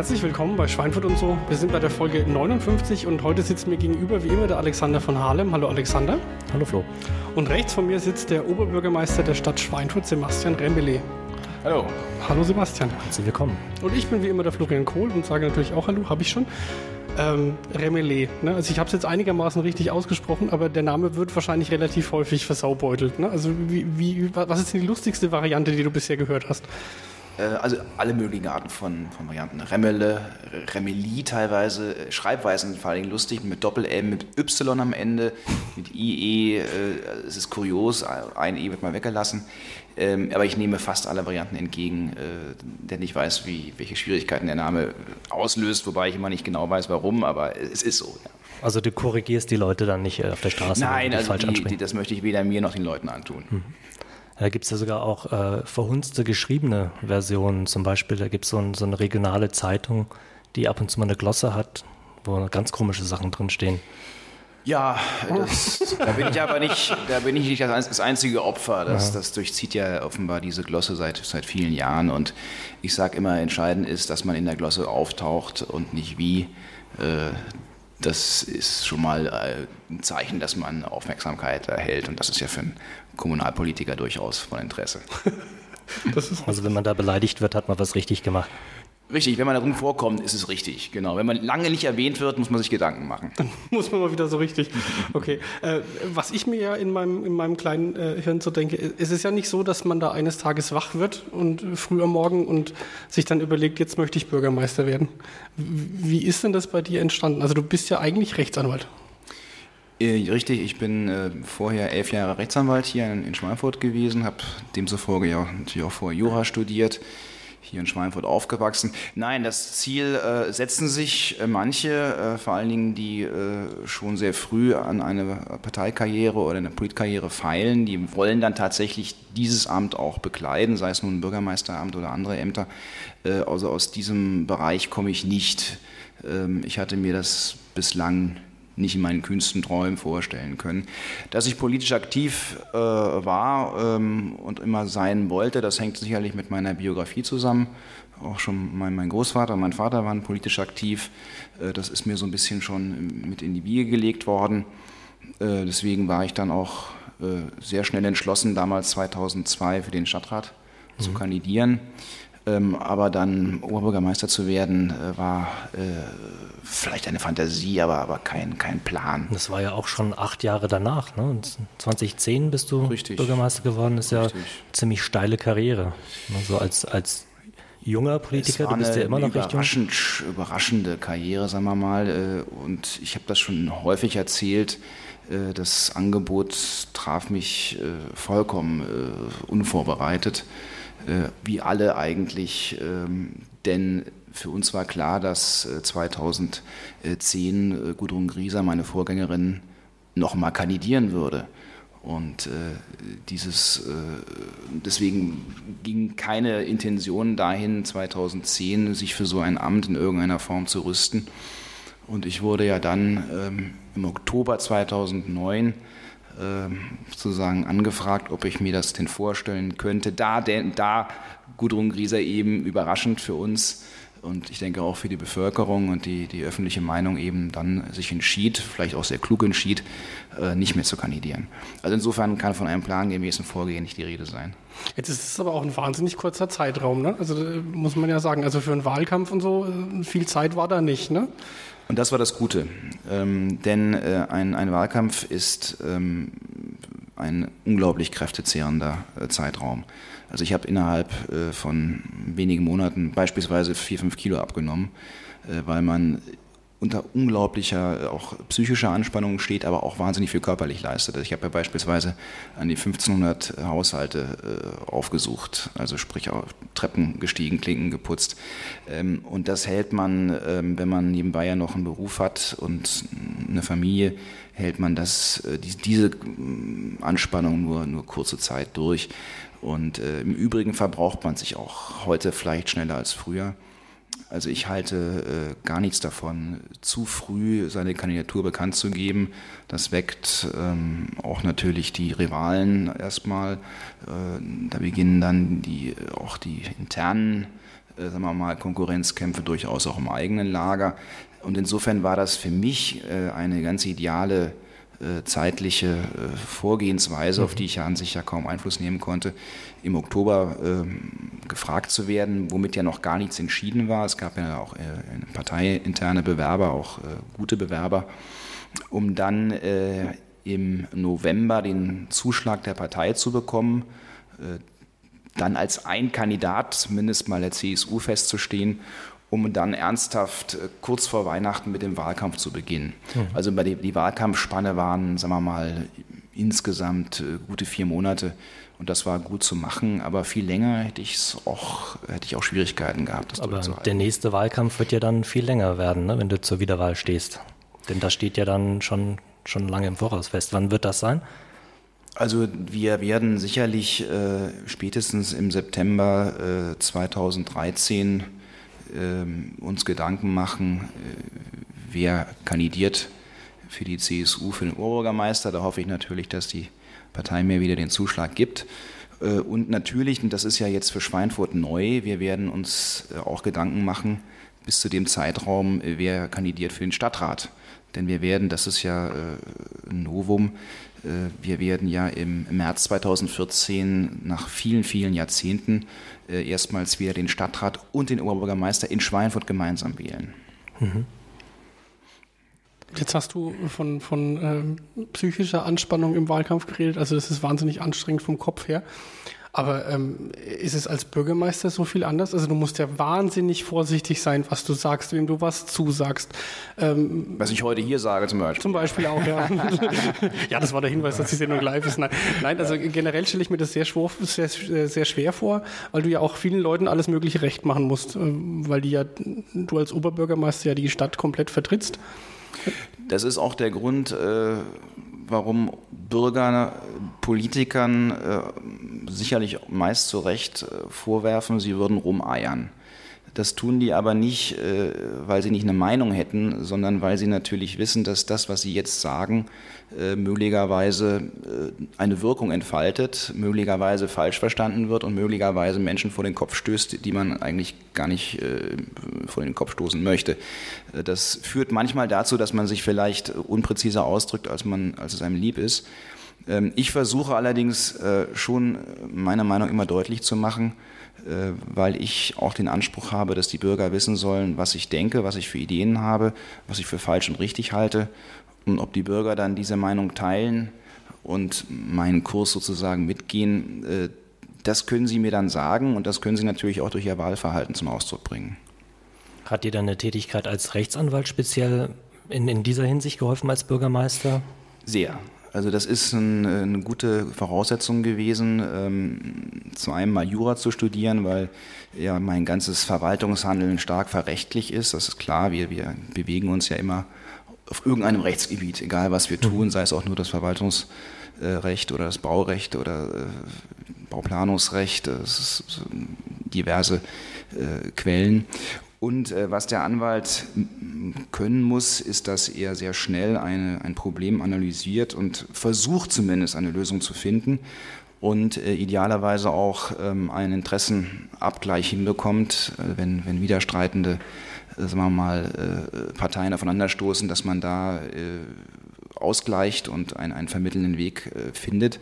Herzlich willkommen bei Schweinfurt und so. Wir sind bei der Folge 59 und heute sitzt mir gegenüber wie immer der Alexander von Harlem. Hallo Alexander. Hallo Flo. Und rechts von mir sitzt der Oberbürgermeister der Stadt Schweinfurt, Sebastian Rembele. Hallo. Hallo Sebastian. Herzlich willkommen. Und ich bin wie immer der Florian Kohl und sage natürlich auch Hallo, habe ich schon. Ähm, Remele. Ne? Also ich habe es jetzt einigermaßen richtig ausgesprochen, aber der Name wird wahrscheinlich relativ häufig versaubeutelt. Ne? Also wie, wie, was ist die lustigste Variante, die du bisher gehört hast? Äh, also alle möglichen Arten von, von Varianten. Remmele, Remeli teilweise, äh, Schreibweisen sind vor allem lustig, mit Doppel-M, mit Y am Ende, mit IE, äh, es ist kurios, ein E wird mal weggelassen. Ähm, aber ich nehme fast alle Varianten entgegen, denn ich weiß, wie, welche Schwierigkeiten der Name auslöst, wobei ich immer nicht genau weiß, warum, aber es ist so. Ja. Also du korrigierst die Leute dann nicht auf der Straße? Nein, also die, die, das möchte ich weder mir noch den Leuten antun. Mhm. Da gibt es ja sogar auch äh, verhunzte geschriebene Versionen. Zum Beispiel, da gibt so es ein, so eine regionale Zeitung, die ab und zu mal eine Glosse hat, wo ganz komische Sachen drinstehen. Ja, das, da bin ich aber nicht, da bin ich nicht das einzige Opfer. Das, ja. das durchzieht ja offenbar diese Glosse seit, seit vielen Jahren. Und ich sage immer, entscheidend ist, dass man in der Glosse auftaucht und nicht wie. Äh, das ist schon mal äh, ein Zeichen, dass man Aufmerksamkeit erhält. Und das ist ja für einen Kommunalpolitiker durchaus von Interesse. also wenn man da beleidigt wird, hat man was richtig gemacht. Richtig, wenn man darum vorkommt, ist es richtig. Genau. Wenn man lange nicht erwähnt wird, muss man sich Gedanken machen. Dann muss man mal wieder so richtig. Okay. Äh, was ich mir ja in meinem, in meinem kleinen äh, Hirn so denke, ist es ja nicht so, dass man da eines Tages wach wird und äh, früh am Morgen und sich dann überlegt, jetzt möchte ich Bürgermeister werden. Wie ist denn das bei dir entstanden? Also du bist ja eigentlich Rechtsanwalt. Äh, richtig, ich bin äh, vorher elf Jahre Rechtsanwalt hier in, in Schweinfurt gewesen, habe demzufolge ja natürlich auch vorher Jura studiert, hier in Schweinfurt aufgewachsen. Nein, das Ziel äh, setzen sich äh, manche, äh, vor allen Dingen die äh, schon sehr früh an eine Parteikarriere oder eine Politkarriere feilen, die wollen dann tatsächlich dieses Amt auch bekleiden, sei es nun Bürgermeisteramt oder andere Ämter. also aus diesem Bereich komme ich nicht. Ähm, ich hatte mir das bislang nicht in meinen kühnsten Träumen vorstellen können. Dass ich politisch aktiv äh, war ähm, und immer sein wollte, das hängt sicherlich mit meiner Biografie zusammen. Auch schon mein, mein Großvater, mein Vater waren politisch aktiv. Äh, das ist mir so ein bisschen schon mit in die Wiege gelegt worden. Äh, deswegen war ich dann auch äh, sehr schnell entschlossen, damals 2002 für den Stadtrat mhm. zu kandidieren. Ähm, aber dann Oberbürgermeister zu werden, äh, war äh, vielleicht eine Fantasie, aber, aber kein, kein Plan. Das war ja auch schon acht Jahre danach. Ne? 2010 bist du Richtig. Bürgermeister geworden. Das ist ja Richtig. ziemlich steile Karriere. Also als, als junger Politiker, du bist ja immer noch recht jung. überraschende Karriere, sagen wir mal. Äh, und ich habe das schon häufig erzählt. Äh, das Angebot traf mich vollkommen unvorbereitet. Äh, wie alle eigentlich, ähm, denn für uns war klar, dass 2010 äh, äh, Gudrun Grieser, meine Vorgängerin, nochmal kandidieren würde. Und äh, dieses, äh, deswegen ging keine Intention dahin, 2010 sich für so ein Amt in irgendeiner Form zu rüsten. Und ich wurde ja dann ähm, im Oktober 2009 ähm, sozusagen angefragt, ob ich mir das denn vorstellen könnte. Da, denn, da Gudrun Grieser eben überraschend für uns und ich denke auch für die Bevölkerung und die, die öffentliche Meinung eben dann sich entschied, vielleicht auch sehr klug entschied, äh, nicht mehr zu kandidieren. Also insofern kann von einem plangemäßen Vorgehen nicht die Rede sein. Jetzt ist es aber auch ein wahnsinnig kurzer Zeitraum, ne? Also muss man ja sagen, also für einen Wahlkampf und so, äh, viel Zeit war da nicht, ne? Und das war das Gute, ähm, denn äh, ein, ein Wahlkampf ist ähm, ein unglaublich kräftezehrender äh, Zeitraum. Also ich habe innerhalb äh, von wenigen Monaten beispielsweise vier, fünf Kilo abgenommen, äh, weil man unter unglaublicher äh, auch psychischer Anspannung steht, aber auch wahnsinnig viel körperlich leistet. Ich habe ja beispielsweise an die 1500 Haushalte äh, aufgesucht, also sprich auch Treppen gestiegen, Klinken geputzt. Ähm, und das hält man, ähm, wenn man nebenbei ja noch einen Beruf hat und eine Familie, hält man das, äh, die, diese mm, Anspannung nur, nur kurze Zeit durch. Und äh, im Übrigen verbraucht man sich auch heute vielleicht schneller als früher. Also ich halte äh, gar nichts davon, zu früh seine Kandidatur bekannt zu geben. Das weckt ähm, auch natürlich die Rivalen erstmal. Äh, da beginnen dann die, auch die internen äh, sagen wir mal, Konkurrenzkämpfe durchaus auch im eigenen Lager. Und insofern war das für mich äh, eine ganz ideale zeitliche äh, Vorgehensweise, auf die ich ja an sich ja kaum Einfluss nehmen konnte, im Oktober äh, gefragt zu werden, womit ja noch gar nichts entschieden war. Es gab ja auch äh, parteiinterne Bewerber, auch äh, gute Bewerber, um dann äh, im November den Zuschlag der Partei zu bekommen, dann als ein Kandidat zumindest mal der CSU festzustehen um dann ernsthaft äh, kurz vor Weihnachten mit dem Wahlkampf zu beginnen. Mhm. Also die, die Wahlkampfspanne waren, sagen wir mal, insgesamt äh, gute vier Monate und das war gut zu machen, aber viel länger hätte ich auch, hätte ich auch Schwierigkeiten gehabt. Das aber der nächste Wahlkampf wird ja dann viel länger werden, ne, wenn du zur Wiederwahl stehst. Denn das steht ja dann schon, schon lange im Voraus fest. Wann wird das sein? Also wir werden sicherlich äh, spätestens im September äh, 2013 ähm, uns Gedanken machen, äh, wer kandidiert für die CSU für den Oberbürgermeister. Da hoffe ich natürlich, dass die Partei mir wieder den Zuschlag gibt. Äh, und natürlich, und das ist ja jetzt für Schweinfurt neu, wir werden uns äh, auch Gedanken machen, bis zu dem Zeitraum, wer kandidiert für den Stadtrat. Denn wir werden, das ist ja ein Novum, wir werden ja im März 2014 nach vielen, vielen Jahrzehnten äh, erstmals wieder den Stadtrat und den Oberbürgermeister in Schweinfurt gemeinsam wählen. Mhm. Jetzt hast du von, von ähm, psychischer Anspannung im Wahlkampf geredet. Also das ist wahnsinnig anstrengend vom Kopf her. Aber ähm, ist es als Bürgermeister so viel anders? Also du musst ja wahnsinnig vorsichtig sein, was du sagst, wem du was zusagst. Ähm, was ich heute hier sage zum Beispiel. Zum Beispiel auch, ja. ja, das war der Hinweis, dass die Sendung live ist. Nein, Nein also generell stelle ich mir das sehr, schwor, sehr, sehr schwer vor, weil du ja auch vielen Leuten alles mögliche recht machen musst, ähm, weil die ja, du als Oberbürgermeister ja die Stadt komplett vertrittst. Das ist auch der Grund, äh, warum Bürger Politikern äh, sicherlich meist zu Recht äh, vorwerfen, sie würden rumeiern. Das tun die aber nicht, äh, weil sie nicht eine Meinung hätten, sondern weil sie natürlich wissen, dass das, was sie jetzt sagen, äh, möglicherweise äh, eine Wirkung entfaltet, möglicherweise falsch verstanden wird und möglicherweise Menschen vor den Kopf stößt, die man eigentlich gar nicht vor den Kopf stoßen möchte. Das führt manchmal dazu, dass man sich vielleicht unpräziser ausdrückt, als, man, als es einem lieb ist. Ähm, ich versuche allerdings schon meine Meinung immer deutlich zu machen, äh, weil ich auch den Anspruch habe, dass die Bürger wissen sollen, was ich denke, was ich für Ideen habe, was ich für falsch und richtig halte und ob die Bürger dann diese Meinung teilen und meinen Kurs sozusagen mitgehen, äh, das können sie mir dann sagen und das können sie natürlich auch durch ihr Wahlverhalten zum Ausdruck bringen. Hat dir deine Tätigkeit als Rechtsanwalt speziell in, in dieser Hinsicht geholfen als Bürgermeister? Sehr. Also das ist ein, eine gute Voraussetzung gewesen, ähm, zu einem mal Jura zu studieren, weil ja mein ganzes Verwaltungshandeln stark verrechtlich ist. Das ist klar, wir, wir bewegen uns ja immer auf irgendeinem Rechtsgebiet, egal was wir mhm. tun, sei es auch nur das Verwaltungsrecht oder das Baurecht oder äh, Bauplanungsrecht, das ist diverse äh, Quellen. Und äh, was der Anwalt können muss, ist, dass er sehr schnell eine, ein Problem analysiert und versucht zumindest eine Lösung zu finden und äh, idealerweise auch ähm, einen Interessenabgleich hinbekommt, äh, wenn, wenn widerstreitende äh, sagen wir mal, äh, Parteien aufeinanderstoßen, dass man da äh, ausgleicht und ein, einen vermittelnden Weg findet.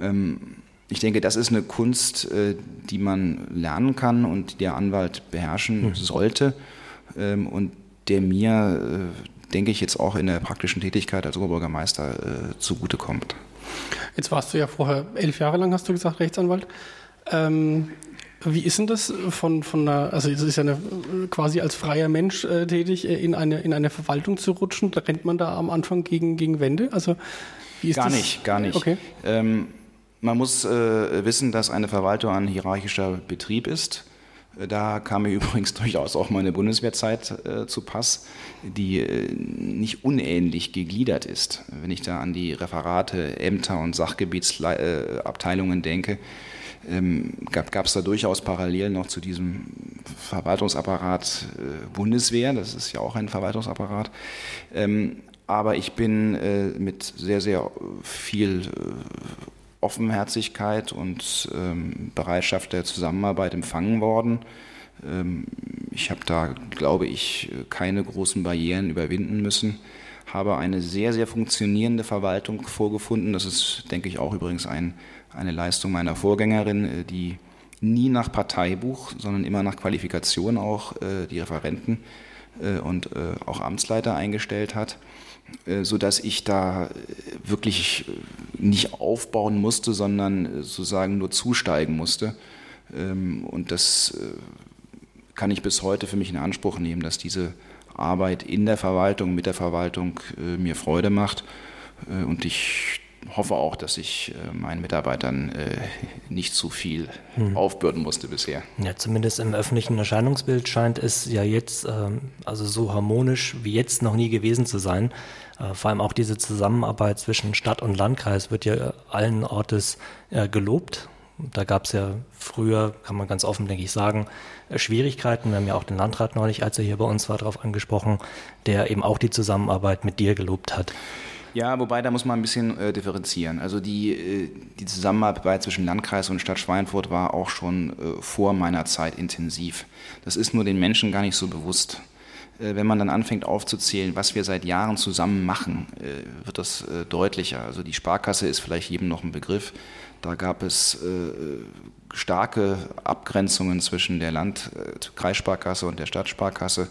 Ähm, ich denke, das ist eine Kunst, äh, die man lernen kann und der Anwalt beherrschen mhm. sollte ähm, und der mir, äh, denke ich, jetzt auch in der praktischen Tätigkeit als Oberbürgermeister äh, zugutekommt. Jetzt warst du ja vorher elf Jahre lang, hast du gesagt, Rechtsanwalt. Ähm, wie ist denn das von, von einer, also es ist ja eine, quasi als freier Mensch äh, tätig, in eine, in eine Verwaltung zu rutschen? Da rennt man da am Anfang gegen, gegen Wände? Also, wie ist gar das? nicht, gar nicht. Okay. Ähm, man muss äh, wissen, dass eine Verwaltung ein hierarchischer Betrieb ist. Äh, da kam mir übrigens durchaus auch meine Bundeswehrzeit äh, zu Pass, die äh, nicht unähnlich gegliedert ist. Wenn ich da an die Referate, Ämter und Sachgebietsabteilungen äh, denke, ähm, gab es da durchaus parallel noch zu diesem Verwaltungsapparat äh, Bundeswehr, das ist ja auch ein Verwaltungsapparat. Ähm, aber ich bin äh, mit sehr, sehr viel Offenherzigkeit und ähm, Bereitschaft der Zusammenarbeit empfangen worden. Ähm, ich habe da, glaube ich, keine großen Barrieren überwinden müssen, habe eine sehr, sehr funktionierende Verwaltung vorgefunden. Das ist, denke ich, auch übrigens ein, eine Leistung meiner Vorgängerin, äh, die nie nach Parteibuch, sondern immer nach Qualifikation auch äh, die Referenten äh, und auch Amtsleiter eingestellt hat sodass ich da wirklich nicht aufbauen musste, sondern sozusagen nur zusteigen musste. Ähm, und das kann ich bis heute für mich in Anspruch nehmen, dass diese Arbeit in der Verwaltung, mit der Verwaltung äh, mir Freude macht. Äh, und ich hoffe auch, dass ich äh, meinen Mitarbeitern äh, nicht zu viel hm. aufbürden musste bisher. Ja, zumindest im öffentlichen Erscheinungsbild scheint es ja jetzt ähm, also so harmonisch wie jetzt noch nie gewesen zu sein. Äh, vor allem auch diese Zusammenarbeit zwischen Stadt und Landkreis wird ja allen Ortes äh, gelobt. Da gab es ja früher, kann man ganz offen, denke ich, sagen, äh, Schwierigkeiten. Wir haben ja auch den Landrat neulich, als er hier bei uns war, darauf angesprochen, der eben auch die Zusammenarbeit mit dir gelobt hat. Ja, wobei da muss man ein bisschen äh, differenzieren. Also die, äh, die Zusammenarbeit zwischen Landkreis und Stadt Schweinfurt war auch schon äh, vor meiner Zeit intensiv. Das ist nur den Menschen gar nicht so bewusst. Äh, wenn man dann anfängt aufzuzählen, was wir seit Jahren zusammen machen, äh, wird das deutlicher. Also die Sparkasse ist vielleicht jedem noch ein Begriff. Da gab es äh, starke Abgrenzungen zwischen der Land äh, Kreissparkasse und der Stadtsparkasse.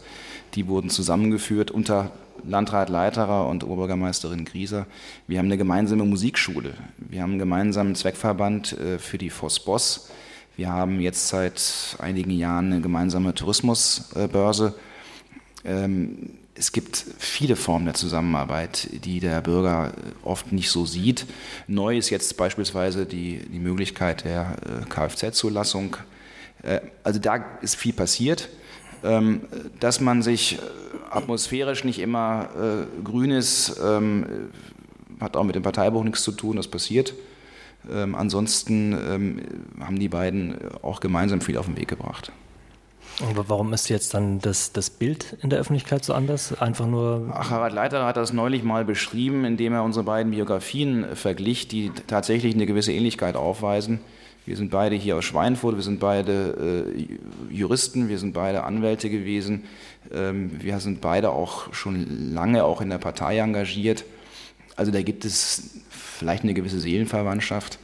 Die wurden zusammengeführt unter Landrat Leiterer und Oberbürgermeisterin Grieser. Wir haben eine gemeinsame Musikschule. Wir haben einen gemeinsamen Zweckverband äh, für die Voss-Boss. Wir haben jetzt seit einigen Jahren eine gemeinsame Tourismusbörse. Ähm, es gibt viele Formen der Zusammenarbeit, die der Bürger äh, oft nicht so sieht. Neu ist jetzt beispielsweise die, die Möglichkeit der äh, Kfz-Zulassung. Äh, also da ist viel passiert. Ähm, dass man sich atmosphärisch nicht immer grün ist, ähm, hat auch mit dem Parteibuch nichts zu tun, das passiert. Ansonsten haben die beiden auch gemeinsam viel auf den Weg gebracht. Aber warum ist jetzt dann das, das Bild in der Öffentlichkeit so anders? Einfach nur. Ach, Harald Leiter hat das neulich mal beschrieben, indem er unsere beiden Biografien verglich, die tatsächlich eine gewisse Ähnlichkeit aufweisen. Wir sind beide hier aus Schweinfurt, wir sind beide äh, Juristen, wir sind beide Anwälte gewesen. Ähm, wir sind beide auch schon lange auch in der Partei engagiert. Also da gibt es vielleicht eine gewisse Seelenverwandtschaft.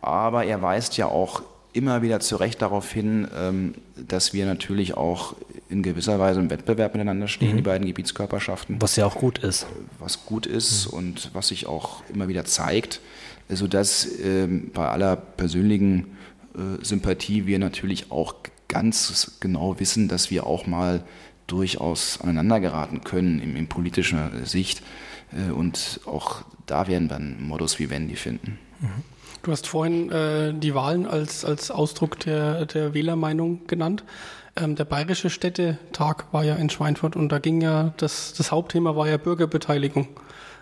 Aber er weist ja auch immer wieder zu Recht darauf hin, ähm, dass wir natürlich auch in gewisser Weise im Wettbewerb miteinander stehen, mhm. die beiden Gebietskörperschaften. Was ja auch gut ist. Was gut ist mhm. und was sich auch immer wieder zeigt, sodass ähm, bei aller persönlichen äh, Sympathie wir natürlich auch ganz genau wissen, dass wir auch mal durchaus aneinander geraten können in, in politischer Sicht. Äh, und auch da werden wir einen Modus vivendi finden. Mhm. Du hast vorhin äh, die Wahlen als, als Ausdruck der, der Wählermeinung genannt. Ähm, der Bayerische Städtetag war ja in Schweinfurt und da ging ja, das, das Hauptthema war ja Bürgerbeteiligung.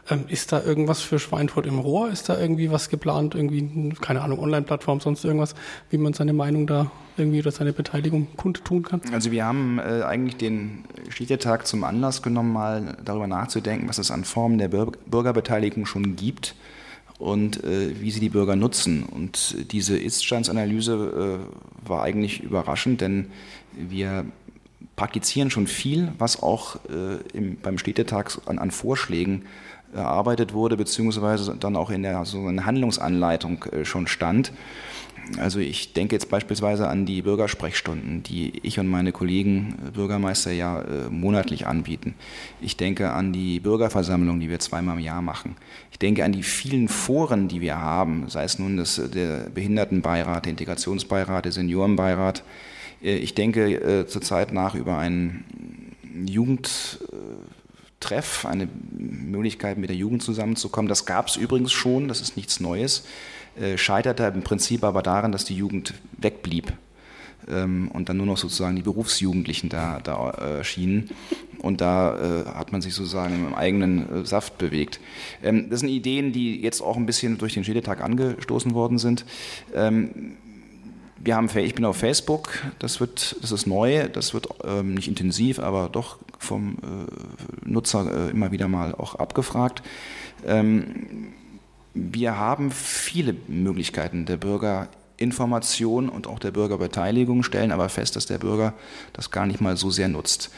Ähm, ist da irgendwas für Schweinfurt im Rohr? Ist da irgendwie was geplant? Irgendwie, keine Ahnung, Online-Plattform, sonst irgendwas, wie man seine Meinung da irgendwie oder seine Beteiligung kundtun kann? Also wir haben äh, eigentlich den Städtetag zum Anlass genommen, mal darüber nachzudenken, was es an Formen der Bürgerbeteiligung schon gibt und äh, wie sie die Bürger nutzen. Und diese Ist-Standsanalyse äh, war eigentlich überraschend, denn wir praktizieren schon viel, was auch äh, im, beim Städtetag an, an, Vorschlägen erarbeitet wurde, beziehungsweise dann auch in der so eine Handlungsanleitung äh, schon stand. Also ich denke jetzt beispielsweise an die Bürgersprechstunden, die ich und meine Kollegen äh, Bürgermeister ja äh, monatlich anbieten. Ich denke an die Bürgerversammlung, die wir zweimal im Jahr machen. Ich denke an die vielen Foren, die wir haben, sei es nun das, der Behindertenbeirat, der Integrationsbeirat, der Seniorenbeirat. Ich denke zurzeit nach über einen Jugendtreff, eine Möglichkeit mit der Jugend zusammenzukommen. Das gab es übrigens schon, das ist nichts Neues. Äh, scheiterte im Prinzip aber daran, dass die Jugend wegblieb ähm, und dann nur noch sozusagen die Berufsjugendlichen da, da erschienen. Und da äh, hat man sich sozusagen im eigenen äh, Saft bewegt. Ähm, das sind Ideen, die jetzt auch ein bisschen durch den Städtetag angestoßen worden sind. Ähm, wir haben, ich bin auf Facebook, das, wird, das ist neu, das wird ähm, nicht intensiv, aber doch vom äh, Nutzer äh, immer wieder mal auch abgefragt. Ähm, wir haben viele Möglichkeiten der Bürger Bürgerinformation und auch der Bürgerbeteiligung, stellen aber fest, dass der Bürger das gar nicht mal so sehr nutzt.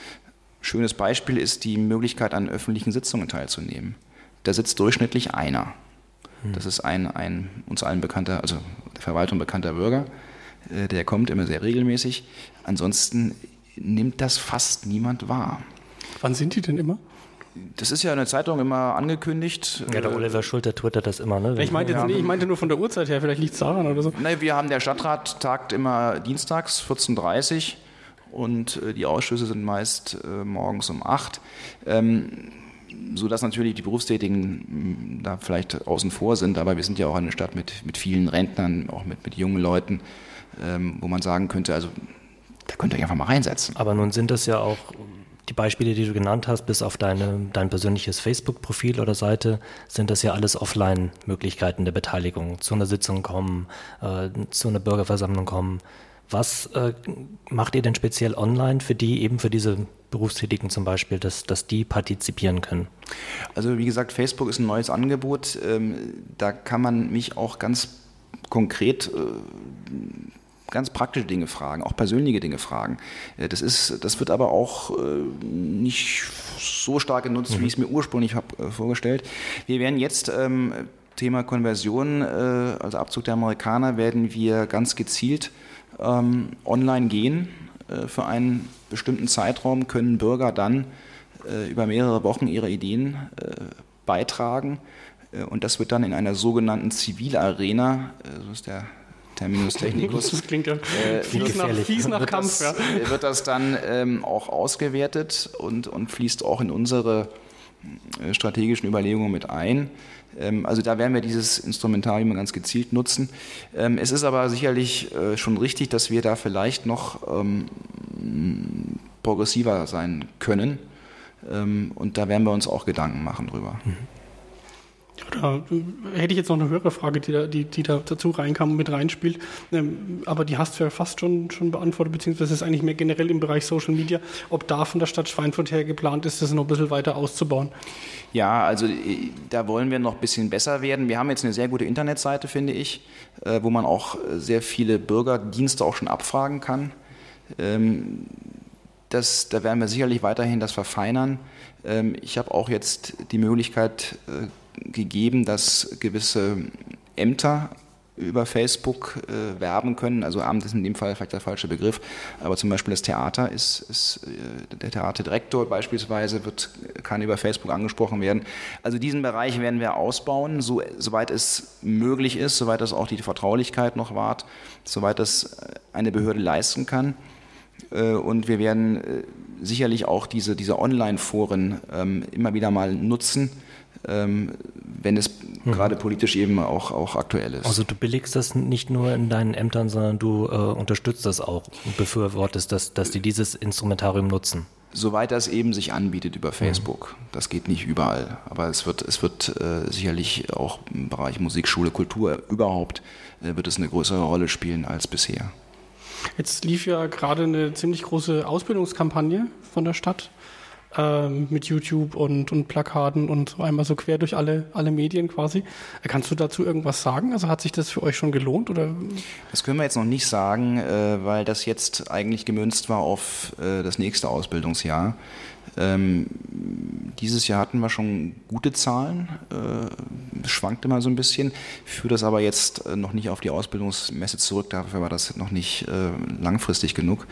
Schönes Beispiel ist die Möglichkeit, an öffentlichen Sitzungen teilzunehmen. Da sitzt durchschnittlich einer. Hm. Das ist ein, ein uns allen bekannter, also der Verwaltung bekannter Bürger. Äh, der kommt immer sehr regelmäßig. Ansonsten nimmt das fast niemand wahr. Wann sind die denn immer? Das ist ja in der Zeitung immer angekündigt. Ja, der Oliver Schulter twittert das immer, ne? Ich meinte, jetzt, ich meinte nur von der Uhrzeit her, vielleicht liegt es daran oder so. Nein, wir haben der Stadtrat tagt immer dienstags 14.30 Uhr und äh, die Ausschüsse sind meist äh, morgens um 8 ähm, sodass natürlich die Berufstätigen da vielleicht außen vor sind, aber wir sind ja auch eine Stadt mit, mit vielen Rentnern, auch mit, mit jungen Leuten, ähm, wo man sagen könnte, also da könnt ihr euch einfach mal reinsetzen. Aber nun sind das ja auch die Beispiele, die du genannt hast, bis auf deine, dein persönliches Facebook-Profil oder Seite, sind das ja alles Offline-Möglichkeiten der Beteiligung. Zu einer Sitzung kommen, äh, zu einer Bürgerversammlung kommen. Was äh, macht ihr denn speziell online für die, eben für diese Berufstätigen zum Beispiel, dass, dass die partizipieren können? Also wie gesagt, Facebook ist ein neues Angebot. Ähm, da kann man mich auch ganz konkret äh, ganz praktische Dinge fragen, auch persönliche Dinge fragen. Äh, das, ist, das wird aber auch äh, nicht so stark genutzt, wie ich es mir ursprünglich habe äh, vorgestellt. Wir werden jetzt ähm, Thema Konversion, also Abzug der Amerikaner, werden wir ganz gezielt ähm, online gehen. für einen bestimmten Zeitraum können Bürger dann über mehrere Wochen ihre Ideen beitragen. Und das wird dann in einer sogenannten Zivilarena, so ist der Terminus technicus. Das klingt ja äh, fies, nach, fies nach Kampf. Das, ja. Wird das dann ähm, auch ausgewertet und, und fließt auch in unsere äh, strategischen Überlegungen mit ein. Ähm, also da werden wir dieses Instrumentarium ganz gezielt nutzen. Ähm, es ist aber sicherlich äh, schon richtig, dass wir da vielleicht noch ähm, progressiver sein können. Und da werden wir uns auch Gedanken machen drüber. Mhm. Da äh, hätte ich jetzt noch eine höhere Frage, die da, die, die da dazu reinkam, mit reinspielt. Ähm, aber die hast du ja fast schon, schon beantwortet, beziehungsweise ist eigentlich mehr generell im Bereich Social Media, ob da von der Stadt Schweinfurt her geplant ist, das noch ein bisschen weiter auszubauen. Ja, also äh, da wollen wir noch ein bisschen besser werden. Wir haben jetzt eine sehr gute Internetseite, finde ich, äh, wo man auch sehr viele Bürgerdienste auch schon abfragen kann. Ähm, das, da werden wir sicherlich weiterhin das verfeinern. Ähm, ich habe auch jetzt die Möglichkeit gegeben, dass gewisse Ämter über Facebook äh, werben können. Also Amt ist in dem Fall vielleicht der falsche Begriff, aber zum Beispiel das Theater ist, ist äh, der Theaterdirektor beispielsweise wird, kann über Facebook angesprochen werden. Also diesen Bereich werden wir ausbauen, so, soweit es möglich ist, soweit das auch die Vertraulichkeit noch wahrt, soweit das eine Behörde leisten kann. Äh, und wir werden äh, sicherlich auch diese, diese Online-Foren ähm, immer wieder mal nutzen wenn es mhm. gerade politisch eben auch, auch aktuell ist. Also du billigst das nicht nur in deinen Ämtern, sondern du äh, unterstützt das auch und befürwortest, dass, dass die dieses Instrumentarium nutzen. Soweit das eben sich anbietet über Facebook. Mhm. Das geht nicht überall. Aber es wird, es wird äh, sicherlich auch im Bereich Musikschule, Kultur überhaupt, äh, wird es eine größere Rolle spielen als bisher. Jetzt lief ja gerade eine ziemlich große Ausbildungskampagne von der Stadt ähm, mit YouTube und, und Plakaten und einmal so quer durch alle, alle Medien quasi. Kannst du dazu irgendwas sagen? Also hat sich das für euch schon gelohnt? Oder? Das können wir jetzt noch nicht sagen, äh, weil das jetzt eigentlich gemünzt war auf äh, das nächste Ausbildungsjahr. Ähm, dieses Jahr hatten wir schon gute Zahlen, äh, schwankt immer so ein bisschen, führe das aber jetzt äh, noch nicht auf die Ausbildungsmesse zurück, dafür war das noch nicht äh, langfristig genug.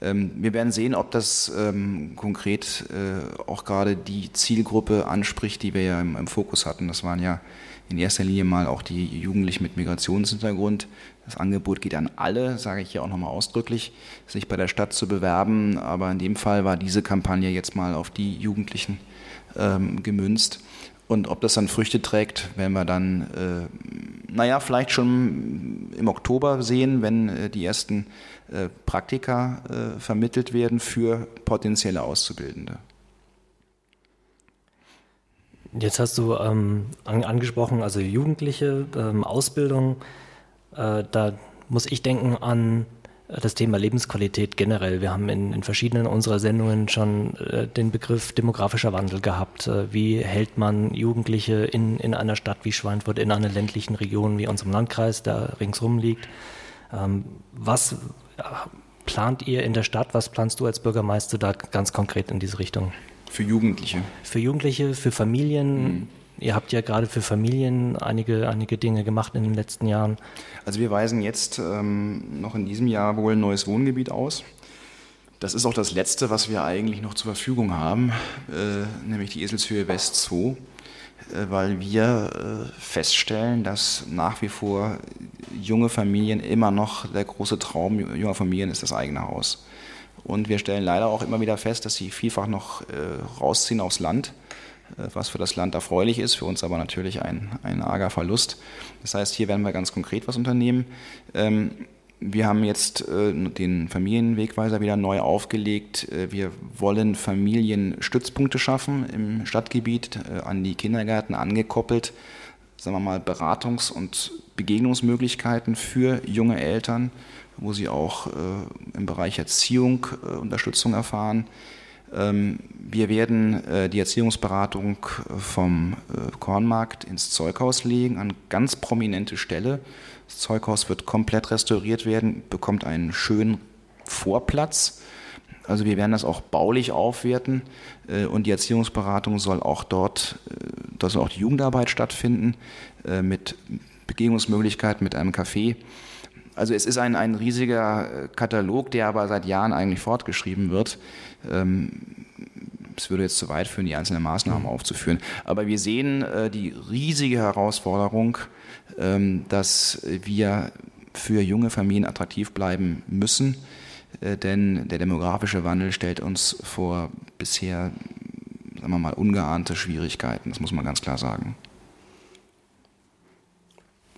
Ähm, wir werden sehen, ob das ähm, konkret äh, auch gerade die Zielgruppe anspricht, die wir ja im, im, Fokus hatten. Das waren ja in erster Linie mal auch die Jugendlichen mit Migrationshintergrund. Das Angebot geht an alle, sage ich hier auch nochmal ausdrücklich, sich bei der Stadt zu bewerben. Aber in dem Fall war diese Kampagne jetzt mal auf die Jugendlichen ähm, gemünzt. Und ob das dann Früchte trägt, werden wir dann, äh, naja, vielleicht schon im Oktober sehen, wenn äh, die ersten äh, Praktika äh, vermittelt werden für potenzielle Auszubildende. Jetzt hast du ähm, an, angesprochen, also Jugendliche, ähm, Ausbildung. Äh, da muss ich denken an das Thema Lebensqualität generell. Wir haben in, in verschiedenen unserer Sendungen schon äh, den Begriff demografischer Wandel gehabt. Äh, wie hält man Jugendliche in, in einer Stadt wie Schweinfurt, in einer ländlichen Region wie unserem Landkreis, der ringsrum liegt? Ähm, was äh, plant ihr in der Stadt? Was planst du als Bürgermeister da ganz konkret in diese Richtung? Für Jugendliche. Für Jugendliche, für Familien. Mhm. Ihr habt ja gerade für Familien einige, einige Dinge gemacht in den letzten Jahren. Also wir weisen jetzt ähm, noch in diesem Jahr wohl ein neues Wohngebiet aus. Das ist auch das letzte, was wir eigentlich noch zur Verfügung haben, äh, nämlich die Eselshöhe West 2, äh, weil wir äh, feststellen, dass nach wie vor junge Familien immer noch der große Traum junger Familien ist das eigene Haus. Und wir stellen leider auch immer wieder fest, dass sie vielfach noch äh, rausziehen aufs Land was für das Land erfreulich ist, für uns aber natürlich ein, ein arger Verlust. Das heißt, hier werden wir ganz konkret was unternehmen. Ähm, wir haben jetzt äh, den Familienwegweiser wieder neu aufgelegt. Äh, wir wollen Familienstützpunkte schaffen im Stadtgebiet, an die Kindergärten angekoppelt. Sagen wir mal, Beratungs- und Begegnungsmöglichkeiten für junge Eltern, wo sie auch im Bereich Erziehung Unterstützung erfahren. Ähm, wir werden äh, die Erziehungsberatung äh, vom äh, Kornmarkt ins Zeughaus legen, an ganz prominente Stelle. Das Zeughaus wird komplett restauriert werden, bekommt einen schönen Vorplatz. Also wir werden das auch baulich aufwerten und die Erziehungsberatung soll auch dort, da soll auch die Jugendarbeit stattfinden mit Begegnungsmöglichkeiten mit einem Café. Also es ist ein, ein riesiger Katalog, der aber seit Jahren eigentlich fortgeschrieben wird. Ähm, es würde jetzt zu weit führen, die einzelnen Maßnahmen mhm. aufzuführen. Aber wir sehen äh, die riesige Herausforderung, ähm, dass wir für junge Familien attraktiv bleiben müssen, äh, denn der demografische Wandel stellt uns vor bisher, sagen wir mal, ungeahnte Schwierigkeiten. Das muss man ganz klar sagen.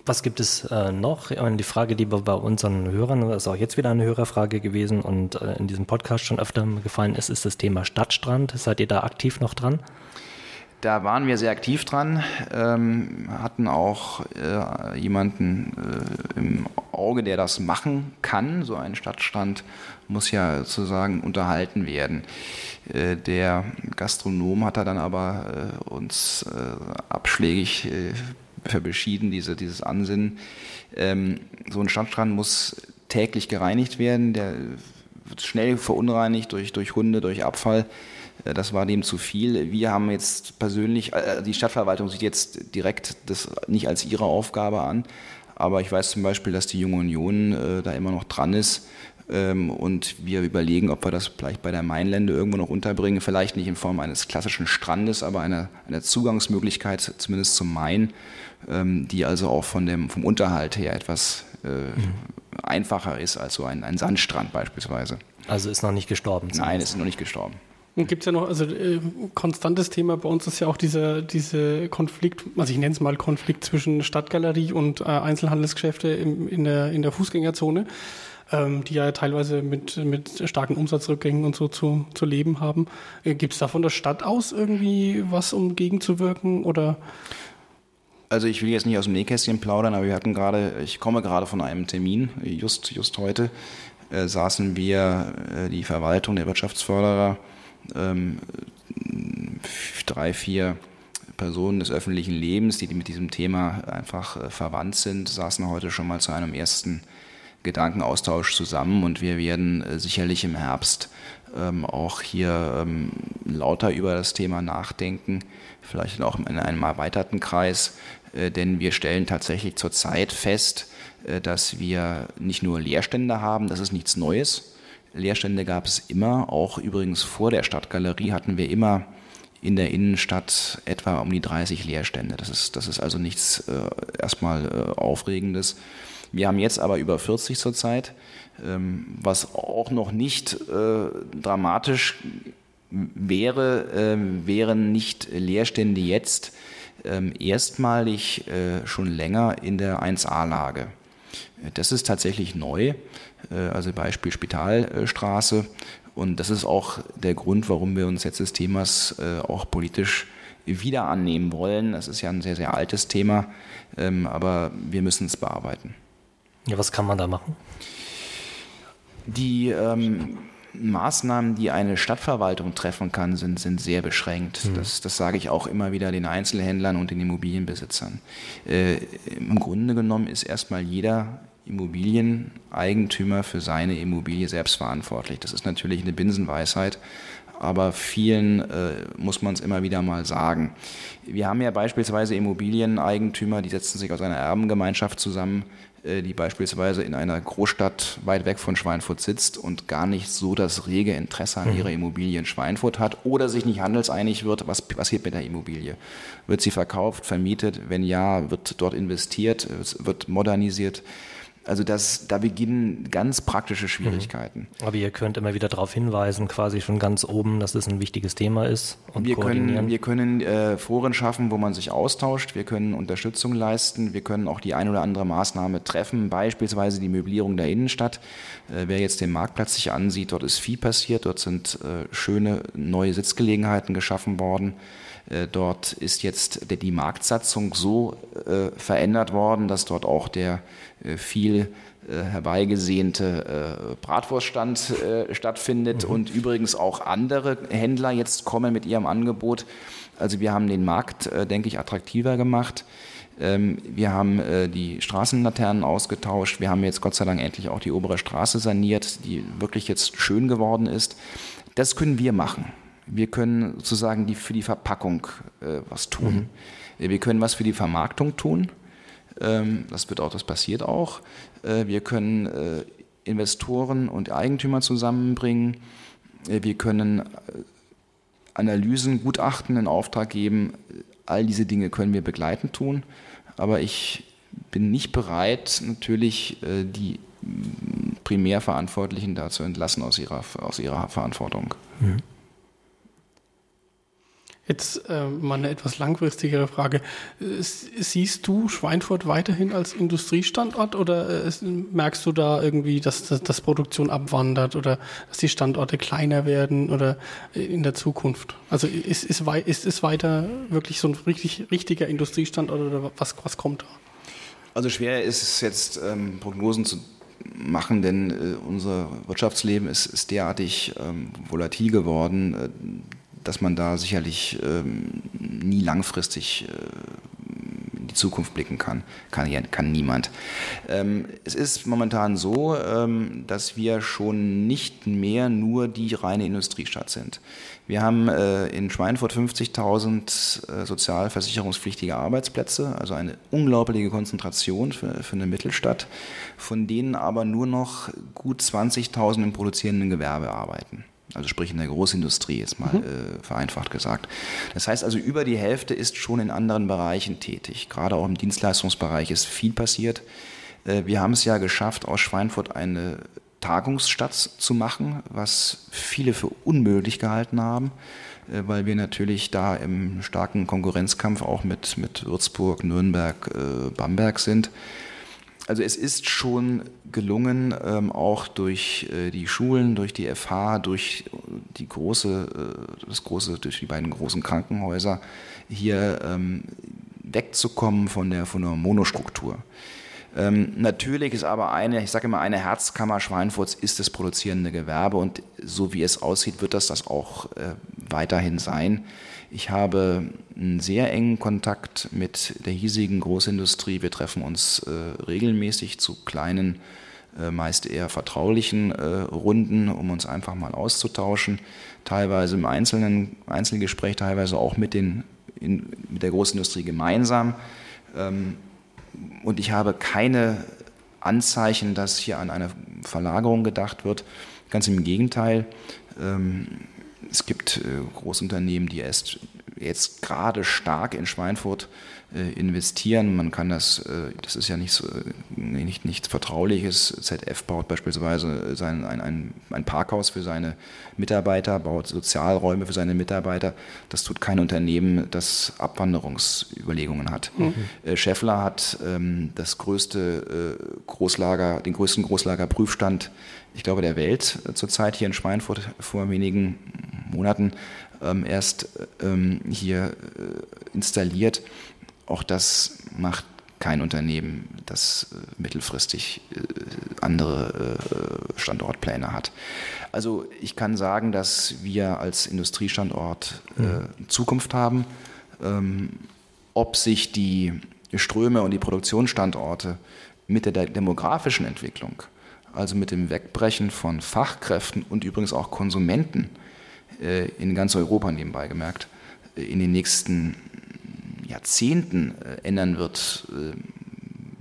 Was gibt es äh, noch? Die Frage, die bei unseren Hörern, das ist auch jetzt wieder eine Hörerfrage gewesen und äh, in diesem Podcast schon öfter gefallen ist, ist das Thema Stadtstrand. Seid ihr da aktiv noch dran? Da waren wir sehr aktiv dran, ähm, hatten auch äh, jemanden äh, im Auge, der das machen kann. So ein Stadtstrand muss ja sozusagen unterhalten werden. Äh, der Gastronom hat da dann aber äh, uns abschlägig für beschieden, diese, dieses Ansinnen. Ähm, so ein Stadtstrand muss täglich gereinigt werden, der wird schnell verunreinigt durch, durch Hunde, durch Abfall. Äh, das war dem zu viel. Wir haben jetzt persönlich, äh, die Stadtverwaltung sieht jetzt direkt das nicht als ihre Aufgabe an, aber ich weiß zum Beispiel, dass die Junge Union äh, da immer noch dran ist ähm, und wir überlegen, ob wir das vielleicht bei der Mainlände irgendwo noch unterbringen. Vielleicht nicht in Form eines klassischen Strandes, aber einer, einer Zugangsmöglichkeit zumindest zum Main, die also auch von dem, vom Unterhalt her etwas äh, mhm. einfacher ist als so ein, ein Sandstrand beispielsweise. Also ist noch nicht gestorben? Nein, ist noch nicht gestorben. Und gibt es ja noch, also äh, konstantes Thema bei uns ist ja auch dieser diese Konflikt, also ich nenne es mal Konflikt zwischen Stadtgalerie und äh, Einzelhandelsgeschäfte im, in, der, in der Fußgängerzone ähm, die ja teilweise mit, mit starken Umsatzrückgängen und so zu, zu leben haben. Äh, Gibt es da von der Stadt aus irgendwie was, um gegenzuwirken oder? Also ich will jetzt nicht aus dem Nähkästchen plaudern, aber wir hatten gerade, ich komme gerade von einem Termin, just, just heute äh, saßen wir, äh, die Verwaltung der Wirtschaftsförderer, ähm, drei, vier Personen des öffentlichen Lebens, die mit diesem Thema einfach äh, verwandt sind, saßen heute schon mal zu einem ersten Gedankenaustausch zusammen und wir werden äh, sicherlich im Herbst ähm, auch hier ähm, lauter über das Thema nachdenken, vielleicht auch in einem erweiterten Kreis, äh, denn wir stellen tatsächlich zurzeit fest, äh, dass wir nicht nur Leerstände haben, das ist nichts Neues. Leerstände gab es immer, auch übrigens vor der Stadtgalerie hatten wir immer in der Innenstadt etwa um die 30 Leerstände. Das ist, das ist also nichts äh, erstmal Aufregendes. Wir haben jetzt aber über 40 zurzeit, ähm, was auch noch nicht dramatisch wäre, äh, wären nicht Leerstände jetzt äh, erstmalig äh, schon länger in der 1a-Lage. Das ist tatsächlich neu, äh, also Beispiel Spitalstraße. Und das ist auch der Grund, warum wir uns jetzt des Themas äh, auch politisch wieder annehmen wollen. Das ist ja ein sehr, sehr altes Thema, ähm, aber wir müssen es bearbeiten. Ja, was kann man da machen? Die ähm, Maßnahmen, die eine Stadtverwaltung treffen kann, sind, sind sehr beschränkt. Mhm. Das, das sage ich auch immer wieder den Einzelhändlern und den Immobilienbesitzern. Äh, Im Grunde genommen ist erstmal jeder Immobilieneigentümer für seine Immobilie selbst verantwortlich. Das ist natürlich eine Binsenweisheit, aber vielen äh, muss man es immer wieder mal sagen. Wir haben ja beispielsweise Immobilieneigentümer, die setzen sich aus einer Erbengemeinschaft zusammen, die beispielsweise in einer Großstadt weit weg von Schweinfurt sitzt und gar nicht so das rege Interesse an mhm. ihrer Immobilie in Schweinfurt hat oder sich nicht handelseinig wird, was passiert mit der Immobilie? Wird sie verkauft, vermietet? Wenn ja, wird dort investiert, wird modernisiert? Also das, da beginnen ganz praktische Schwierigkeiten. Mhm. Aber ihr könnt immer wieder darauf hinweisen, quasi schon ganz oben, dass es ein wichtiges Thema ist und wir Können, wir können äh, Foren schaffen, wo man sich austauscht. Wir können Unterstützung leisten. Wir können auch die ein oder andere Maßnahme treffen, beispielsweise die Möblierung der Innenstadt. Äh, wer jetzt den Marktplatz sich ansieht, dort ist viel passiert. Dort sind äh, schöne neue Sitzgelegenheiten geschaffen worden. Äh, dort ist jetzt die Marktsatzung so äh, verändert worden, dass dort auch der äh, viel herbeigesehnte Bratwurststand stattfindet mhm. und übrigens auch andere Händler jetzt kommen mit ihrem Angebot. Also wir haben den Markt, denke ich, attraktiver gemacht. Ähm, wir haben die Straßenlaternen ausgetauscht. Wir haben jetzt Gott sei Dank endlich auch die obere Straße saniert, die wirklich jetzt schön geworden ist. Das können wir machen. Wir können sozusagen die, für die Verpackung äh, was tun. Mhm. Wir können was für die Vermarktung tun. Ähm, das wird auch, das passiert auch. Äh, wir können äh, Investoren und Eigentümer zusammenbringen. Äh, wir können äh, Analysen, Gutachten in Auftrag geben. All diese Dinge können wir begleitend tun. Aber ich bin nicht bereit, natürlich äh, die Primärverantwortlichen dazu entlassen aus ihrer, aus ihrer Verantwortung. Mhm. Jetzt äh, mal eine etwas langfristigere Frage. Siehst du Schweinfurt weiterhin als Industriestandort oder äh, merkst du da irgendwie, dass, dass, dass, Produktion abwandert oder dass die Standorte kleiner werden oder in der Zukunft? Also ist, ist, ist es weiter wirklich so ein richtig, richtiger Industriestandort oder was, was kommt da? Also schwer ist es jetzt ähm, Prognosen zu machen, denn äh, unser Wirtschaftsleben ist, ist derartig ähm, volatil geworden äh, dass man da sicherlich ähm, nie langfristig äh, in die Zukunft blicken kann. Kann, kann niemand. Ähm, es ist momentan so, ähm, dass wir schon nicht mehr nur die reine Industriestadt sind. Wir haben äh, in Schweinfurt 50.000 äh, sozialversicherungspflichtige Arbeitsplätze, also eine unglaubliche Konzentration für, für eine Mittelstadt, von denen aber nur noch gut 20.000 im produzierenden Gewerbe arbeiten also sprich in der Großindustrie jetzt mal mhm. äh, vereinfacht gesagt. Das heißt also, über die Hälfte ist schon in anderen Bereichen tätig. Gerade auch im Dienstleistungsbereich ist viel passiert. Äh, wir haben es ja geschafft, aus Schweinfurt eine Tagungsstadt zu machen, was viele für unmöglich gehalten haben, äh, weil wir natürlich da im starken Konkurrenzkampf auch mit, mit Würzburg, Nürnberg, äh, Bamberg sind. Also es ist schon gelungen, ähm, auch durch äh, die Schulen, durch die FH, durch die große, äh, das große, durch die beiden großen Krankenhäuser hier ähm, wegzukommen von der, von der Monostruktur. Ähm, natürlich ist aber eine, ich sage immer, eine Herzkammer Schweinfurts ist das produzierende Gewerbe und so wie es aussieht, wird das das auch äh, weiterhin sein. Ich habe einen sehr engen Kontakt mit der hiesigen Großindustrie. Wir treffen uns äh, regelmäßig zu kleinen, äh, meist eher vertraulichen äh, Runden, um uns einfach mal auszutauschen. Teilweise im einzelnen Einzelgespräch, teilweise auch mit, den, in, mit der Großindustrie gemeinsam. Ähm, und ich habe keine Anzeichen, dass hier an eine Verlagerung gedacht wird. Ganz im Gegenteil. Ähm, es gibt äh, Großunternehmen, die erst jetzt gerade stark in Schweinfurt investieren. Man kann das, äh, das ist ja nichts, nicht, nichts Vertrauliches. ZF baut beispielsweise sein, ein, ein, ein Parkhaus für seine Mitarbeiter, baut Sozialräume für seine Mitarbeiter. Das tut kein Unternehmen, das Abwanderungsüberlegungen hat. Mhm. Scheffler hat ähm, das größte Großlager, den größten Großlagerprüfstand ich glaube, der Welt zurzeit hier in Schweinfurt vor wenigen Monaten ähm, erst ähm, hier äh, installiert. Auch das macht kein Unternehmen, das äh, mittelfristig äh, andere äh, Standortpläne hat. Also ich kann sagen, dass wir als Industriestandort mhm. Zukunft haben. Ähm, ob sich die Ströme und die Produktionsstandorte mit der demografischen Entwicklung, also mit dem Wegbrechen von Fachkräften und übrigens auch Konsumenten in ganz Europa nebenbei gemerkt, in den nächsten Jahrzehnten äh, ändern wird, äh,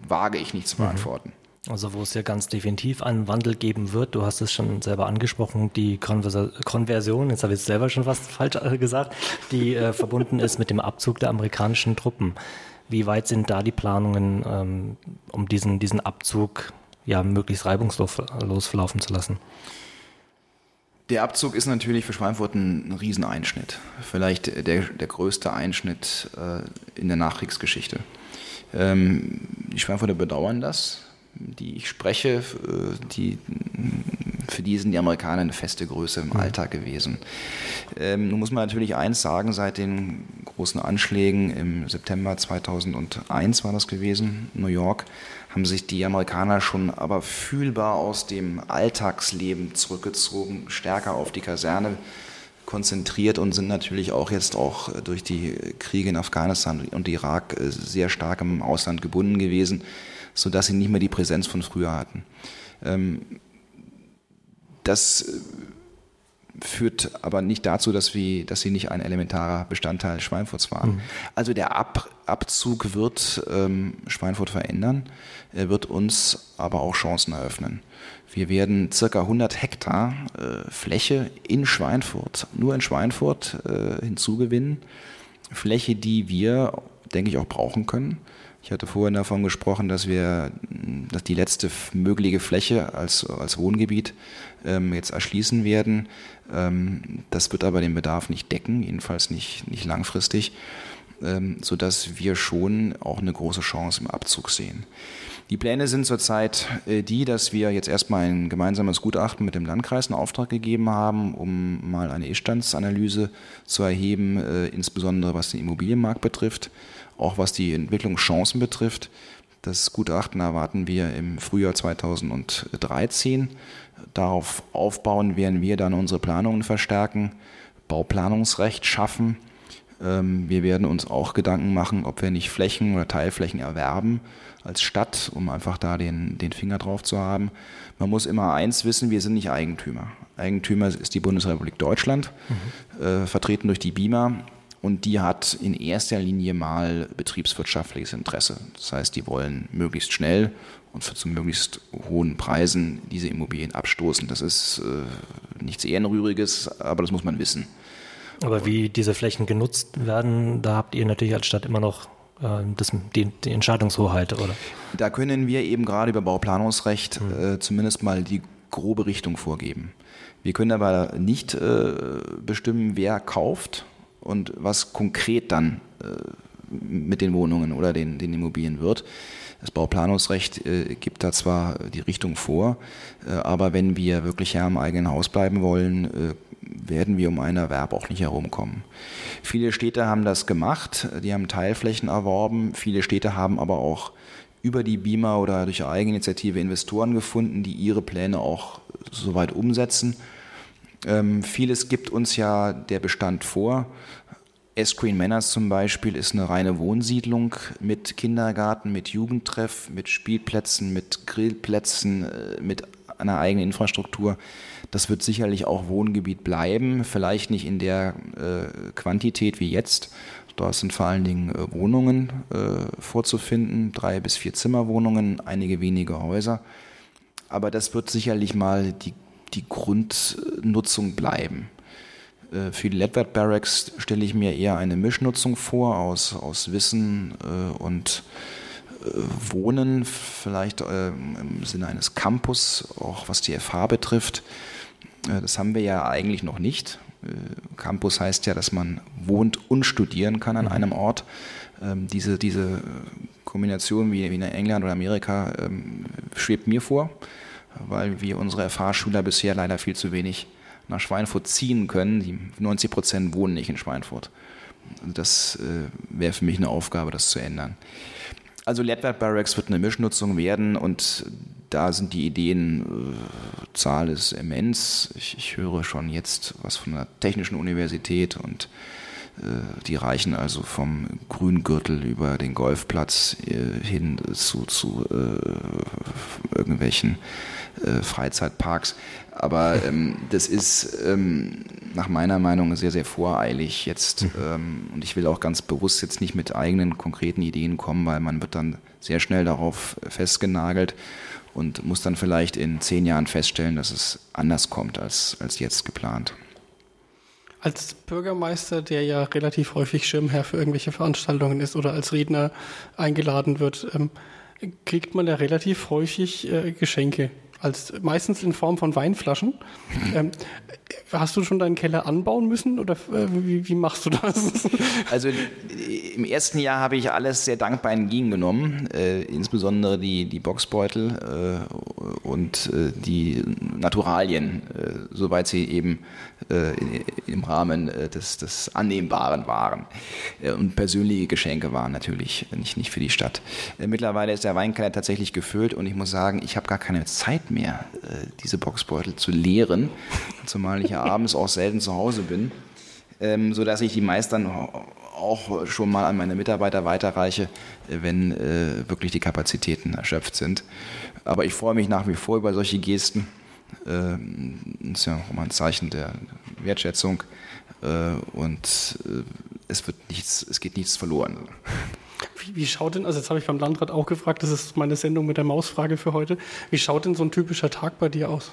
wage ich nicht zu mhm. beantworten. Also wo es ja ganz definitiv einen Wandel geben wird, du hast es schon selber angesprochen, die Konversa Konversion, jetzt habe ich es selber schon fast falsch äh, gesagt, die äh, verbunden ist mit dem Abzug der amerikanischen Truppen. Wie weit sind da die Planungen, ähm, um diesen, diesen Abzug ja möglichst reibungslos verlaufen zu lassen? Der Abzug ist natürlich für Schweinfurt ein, ein Rieseneinschnitt. Vielleicht der, der größte Einschnitt äh, in der Nachkriegsgeschichte. Ähm, die Schweinfurter bedauern das. Die ich spreche, äh, die, für die sind die Amerikaner eine feste Größe im mhm. Alltag gewesen. Ähm, nun muss man natürlich eins sagen, seit den großen Anschlägen im September 2001 war das gewesen, New York, haben sich die Amerikaner schon aber fühlbar aus dem Alltagsleben zurückgezogen, stärker auf die Kaserne konzentriert und sind natürlich auch jetzt auch durch die Kriege in Afghanistan und Irak äh, sehr stark im Ausland gebunden gewesen, sodass sie nicht mehr die Präsenz von früher hatten. Ähm, das äh, führt aber nicht dazu, dass, wir, dass sie nicht ein elementarer Bestandteil Schweinfurts waren. Mhm. Also der Ab, Abzug wird ähm, Schweinfurt verändern, er wird uns aber auch Chancen eröffnen. Wir werden circa 100 Hektar äh, Fläche in Schweinfurt, nur in Schweinfurt äh, hinzugewinnen. Fläche, die wir, denke ich, auch brauchen können. Ich hatte vorhin davon gesprochen, dass wir dass die letzte mögliche Fläche als, als Wohngebiet jetzt erschließen werden. Ähm, das wird aber den Bedarf nicht decken, jedenfalls nicht, nicht langfristig, ähm, sodass wir schon auch eine große Chance im Abzug sehen. Die Pläne sind zurzeit äh, die, dass wir jetzt erstmal ein gemeinsames Gutachten mit dem Landkreis in Auftrag gegeben haben, um mal eine Ist-Standsanalyse zu erheben, äh, insbesondere was den Immobilienmarkt betrifft auch was die Entwicklungschancen betrifft. Das Gutachten erwarten wir im Frühjahr 2013. Darauf aufbauen werden wir dann unsere Planungen verstärken, Bauplanungsrecht schaffen. Ähm, wir werden uns auch Gedanken machen, ob wir nicht Flächen oder Teilflächen erwerben als Stadt, um einfach da den, den Finger drauf zu haben. Man muss immer eins wissen, wir sind nicht Eigentümer. Eigentümer ist die Bundesrepublik Deutschland, mhm. äh, vertreten durch die BIMA und die hat in erster Linie mal betriebswirtschaftliches Interesse. Das heißt, die wollen möglichst schnell und für zu möglichst hohen Preisen diese Immobilien abstoßen. Das ist äh, nichts Ehrenrühriges, aber das muss man wissen. Aber wie diese Flächen genutzt werden, da habt ihr natürlich als Stadt immer noch äh, das, die, die, Entscheidungshoheit, oder? Da können wir eben gerade über Bauplanungsrecht hm. äh, zumindest mal die grobe Richtung vorgeben. Wir können aber nicht äh, bestimmen, wer kauft und was konkret dann äh, mit den Wohnungen oder den, den Immobilien wird. Das Bauplanungsrecht äh, gibt da zwar die Richtung vor, äh, aber wenn wir wirklich Herr im eigenen Haus bleiben wollen, äh, werden wir um einen Erwerb auch nicht herumkommen. Viele Städte haben das gemacht, die haben Teilflächen erworben, viele Städte haben aber auch über die BIMA oder durch Eigeninitiative Investoren gefunden, die ihre Pläne auch soweit umsetzen. Ähm, vieles gibt uns ja der Bestand vor. Escreen Manors zum Beispiel ist eine reine Wohnsiedlung mit Kindergarten, mit Jugendtreff, mit Spielplätzen, mit Grillplätzen, äh, mit einer eigenen Infrastruktur. Das wird sicherlich auch Wohngebiet bleiben, vielleicht nicht in der äh, Quantität wie jetzt. Da sind vor allen Dingen äh, Wohnungen äh, vorzufinden, drei bis vier Zimmerwohnungen, einige wenige Häuser. Aber das wird sicherlich mal die die Grundnutzung bleiben. Äh, für die Ledward Barracks stelle ich mir eher eine Mischnutzung vor aus, aus Wissen äh, und äh, Wohnen, vielleicht im Sinne eines Campus, auch was die FH betrifft. Das haben wir ja eigentlich noch nicht. Campus heißt ja, dass man wohnt und studieren kann an mhm. einem Ort. Ähm, diese, diese Kombination wie in England oder Amerika ähm, schwebt mir vor weil wir unsere Fahrschüler bisher leider viel zu wenig nach Schweinfurt ziehen können. Die 90 Prozent wohnen nicht in Schweinfurt. Das äh, wäre für mich eine Aufgabe, das zu ändern. Also Ledward Barracks wird eine Mischnutzung werden und da sind die Ideen, äh, Zahl ist immens. Ich, ich, höre schon jetzt was von der Technischen Universität und äh, die reichen also vom Grüngürtel über den Golfplatz äh, hin zu, zu äh, irgendwelchen äh, Freizeitparks. Aber ähm, das ist ähm, nach meiner Meinung sehr, sehr voreilig jetzt. Mhm. Ähm, und ich will auch ganz bewusst jetzt nicht mit eigenen konkreten Ideen kommen, weil man wird dann sehr schnell darauf festgenagelt und muss dann vielleicht in zehn Jahren feststellen, dass es anders kommt als, als jetzt geplant. Als Bürgermeister, der ja relativ häufig Schirmherr für irgendwelche Veranstaltungen ist oder als Redner eingeladen wird, ähm, kriegt man ja relativ häufig äh, Geschenke als meistens in Form von Weinflaschen. Ähm, hast du schon deinen Keller anbauen müssen oder äh, wie, wie, machst du das? Also im ersten Jahr habe ich alles sehr dankbar entgegengenommen, äh, insbesondere die, die Boxbeutel äh, und äh, die Naturalien, äh, soweit sie eben äh, im Rahmen des, des Annehmbaren waren. und persönliche Geschenke waren natürlich nicht, nicht für die Stadt. mittlerweile ist der Weinkeller tatsächlich gefüllt und ich muss sagen, ich habe gar keine Zeit mehr, diese Boxbeutel zu leeren, zumal ich ja abends auch selten zu Hause bin, ähm, sodass ich die meist dann auch schon mal an meine Mitarbeiter weiterreiche, wenn äh, wirklich die Kapazitäten erschöpft sind. Aber ich freue mich nach wie vor über solche Gesten. Äh, das ist ja auch mal ein Zeichen der Wertschätzung. Äh, und äh, es wird nichts, es geht nichts verloren. Wie, wie, schaut denn, also jetzt habe ich beim Landrat auch gefragt, das ist meine Sendung mit der Mausfrage für heute. Wie schaut denn so ein typischer Tag bei dir aus?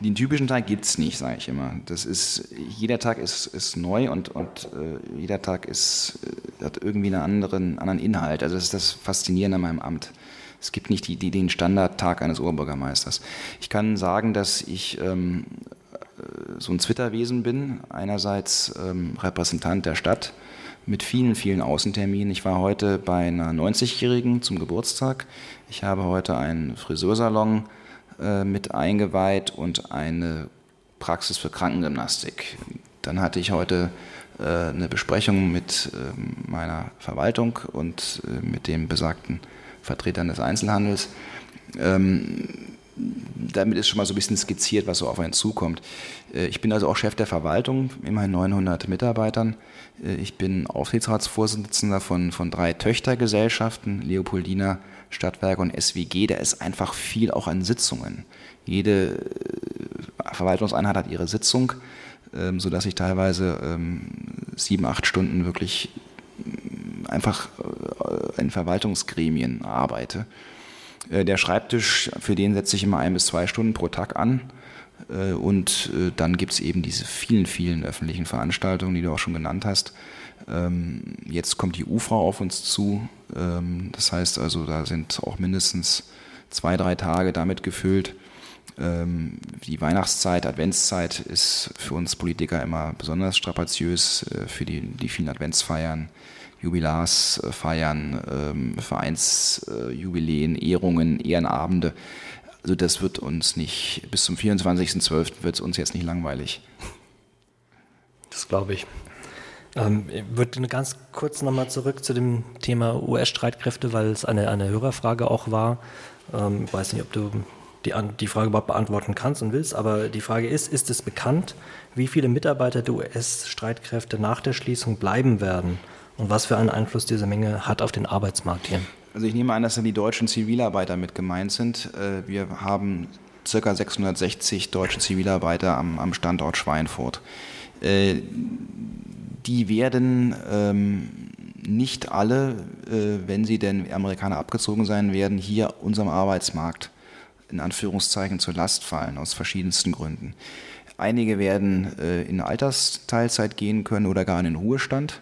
Den typischen Tag gibt es nicht, sage ich immer. Das ist, jeder Tag ist, ist neu und, und äh, jeder Tag ist, äh, hat irgendwie einen anderen, anderen Inhalt. Also das ist das Faszinierende an meinem Amt. Es gibt nicht die, die, den Standardtag eines Oberbürgermeisters. Ich kann sagen, dass ich ähm, äh, so ein Zwitterwesen bin. Einerseits ähm, Repräsentant der Stadt mit vielen, vielen Außenterminen. Ich war heute bei einer 90-Jährigen zum Geburtstag. Ich habe heute einen Friseursalon äh, mit eingeweiht und eine Praxis für Krankengymnastik. Dann hatte ich heute äh, eine Besprechung mit äh, meiner Verwaltung und äh, mit den besagten Vertretern des Einzelhandels. Ähm, damit ist schon mal so ein bisschen skizziert, was so auf einen zukommt. Äh, ich bin also auch Chef der Verwaltung, immerhin 900 Mitarbeitern. Äh, ich bin Aufsichtsratsvorsitzender von, von drei Töchtergesellschaften, Leopoldina, Stadtwerke und SWG. Da ist einfach viel auch an Sitzungen. Jede äh, Verwaltungseinheit hat ihre Sitzung, ähm, sodass ich teilweise ähm, sieben, acht Stunden wirklich einfach in Verwaltungsgremien arbeite. Äh, der Schreibtisch, für den setze ich immer ein bis zwei Stunden pro Tag an. Äh, und äh, dann gibt es eben diese vielen, vielen öffentlichen Veranstaltungen, die du auch schon genannt hast. Ähm, jetzt kommt die UFRA auf uns zu. Ähm, das heißt also, da sind auch mindestens zwei, drei Tage damit gefüllt. Ähm, die Weihnachtszeit, Adventszeit ist für uns Politiker immer besonders strapaziös für die, die vielen Adventsfeiern Jubilarsfeiern, Vereinsjubiläen, Ehrungen, Ehrenabende. Also das wird uns nicht, bis zum 24.12. wird es uns jetzt nicht langweilig. Das glaube ich. Ähm, ich würde ganz kurz nochmal zurück zu dem Thema US-Streitkräfte, weil es eine, eine Hörerfrage auch war. Ähm, ich weiß nicht, ob du die, die Frage überhaupt beantworten kannst und willst, aber die Frage ist, ist es bekannt, wie viele Mitarbeiter der US-Streitkräfte nach der Schließung bleiben werden? und was für einen Einfluss diese Menge hat auf den Arbeitsmarkt hier. Also ich nehme an, dass da die deutschen Zivilarbeiter mit gemeint sind. Äh, wir haben ca. 660 deutsche Zivilarbeiter am, am Standort Schweinfurt. Äh, die werden ähm, nicht alle, äh, wenn sie denn Amerikaner abgezogen sein werden, hier unserem Arbeitsmarkt in Anführungszeichen zur Last fallen, aus verschiedensten Gründen. Einige werden in Altersteilzeit gehen können oder gar in den Ruhestand.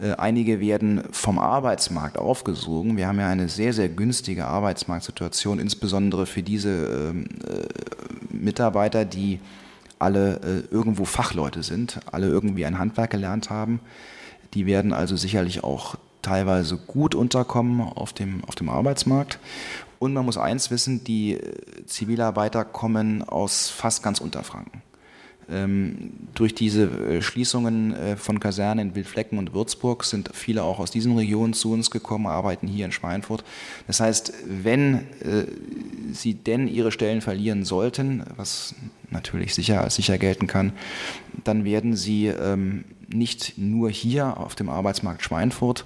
Äh, einige werden vom Arbeitsmarkt aufgesogen. Wir haben ja eine sehr, sehr günstige Arbeitsmarktsituation, insbesondere für diese ähm, äh, Mitarbeiter, die alle äh, irgendwo Fachleute sind, alle irgendwie ein Handwerk gelernt haben. Die werden also sicherlich auch teilweise gut unterkommen auf dem, auf dem Arbeitsmarkt. Und man muss eins wissen, die Zivilarbeiter kommen aus fast ganz Unterfranken. Ähm, durch diese äh, Schließungen äh, von Kasernen in Wildflecken und Würzburg sind viele auch aus diesen Regionen zu uns gekommen, arbeiten hier in Schweinfurt. Das heißt, wenn äh, sie denn ihre Stellen verlieren sollten, was natürlich sicher als sicher gelten kann, dann werden sie ähm, nicht nur hier auf dem Arbeitsmarkt Schweinfurt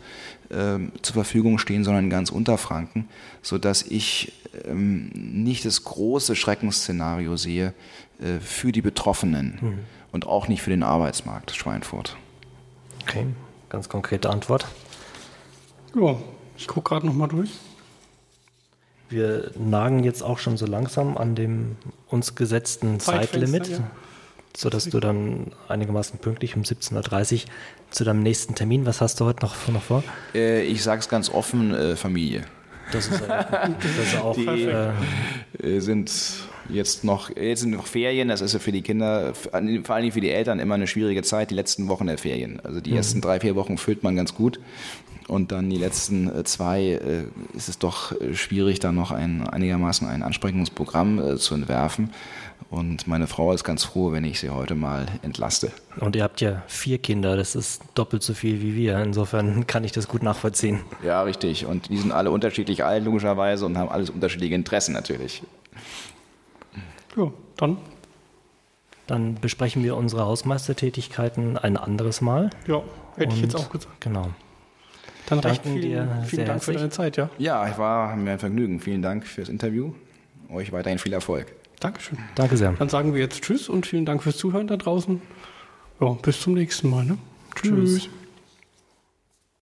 ähm, zur Verfügung stehen, sondern in ganz Unterfranken, sodass ich nicht das große Schreckensszenario sehe für die Betroffenen mhm. und auch nicht für den Arbeitsmarkt Schweinfurt. Okay, ganz konkrete Antwort. Ja, ich gucke gerade nochmal durch. Wir nagen jetzt auch schon so langsam an dem uns gesetzten Zeitlimit. Ja sodass du dann einigermaßen pünktlich um 17.30 Uhr zu deinem nächsten Termin, was hast du heute noch, noch vor? Äh, ich sage es ganz offen, äh, Familie. Das ist, das ist auch. Die äh, sind jetzt noch, jetzt sind noch Ferien, das ist ja für die Kinder, vor allem für die Eltern immer eine schwierige Zeit, die letzten Wochen der Ferien. Also die mhm. ersten drei, vier Wochen füllt man ganz gut. Und dann die letzten äh, zwei äh, ist es doch äh, schwierig, da noch ein einigermaßen ein ansprechendes Programm zu entwerfen. Und meine Frau ist ganz froh, wenn ich sie heute mal entlaste. Und ihr habt ja vier Kinder, das ist doppelt so viel wie wir. Insofern kann ich das gut nachvollziehen. Ja, richtig. Und die sind alle unterschiedlich alt, logischerweise, und haben alles unterschiedliche Interessen natürlich. Ja, dann. Dann besprechen wir unsere Hausmeistertätigkeiten ein anderes Mal. Ja, hätte und, ich jetzt auch gesagt. Genau. Dann recht vielen, dir vielen Dank herzlich. für deine Zeit, ja. Ja, ich war mir ein Vergnügen. Vielen Dank fürs Interview. Euch weiterhin viel Erfolg. Dankeschön. Danke sehr. Dann sagen wir jetzt Tschüss und vielen Dank fürs Zuhören da draußen. Ja, bis zum nächsten Mal. Ne? Tschüss. Tschüss.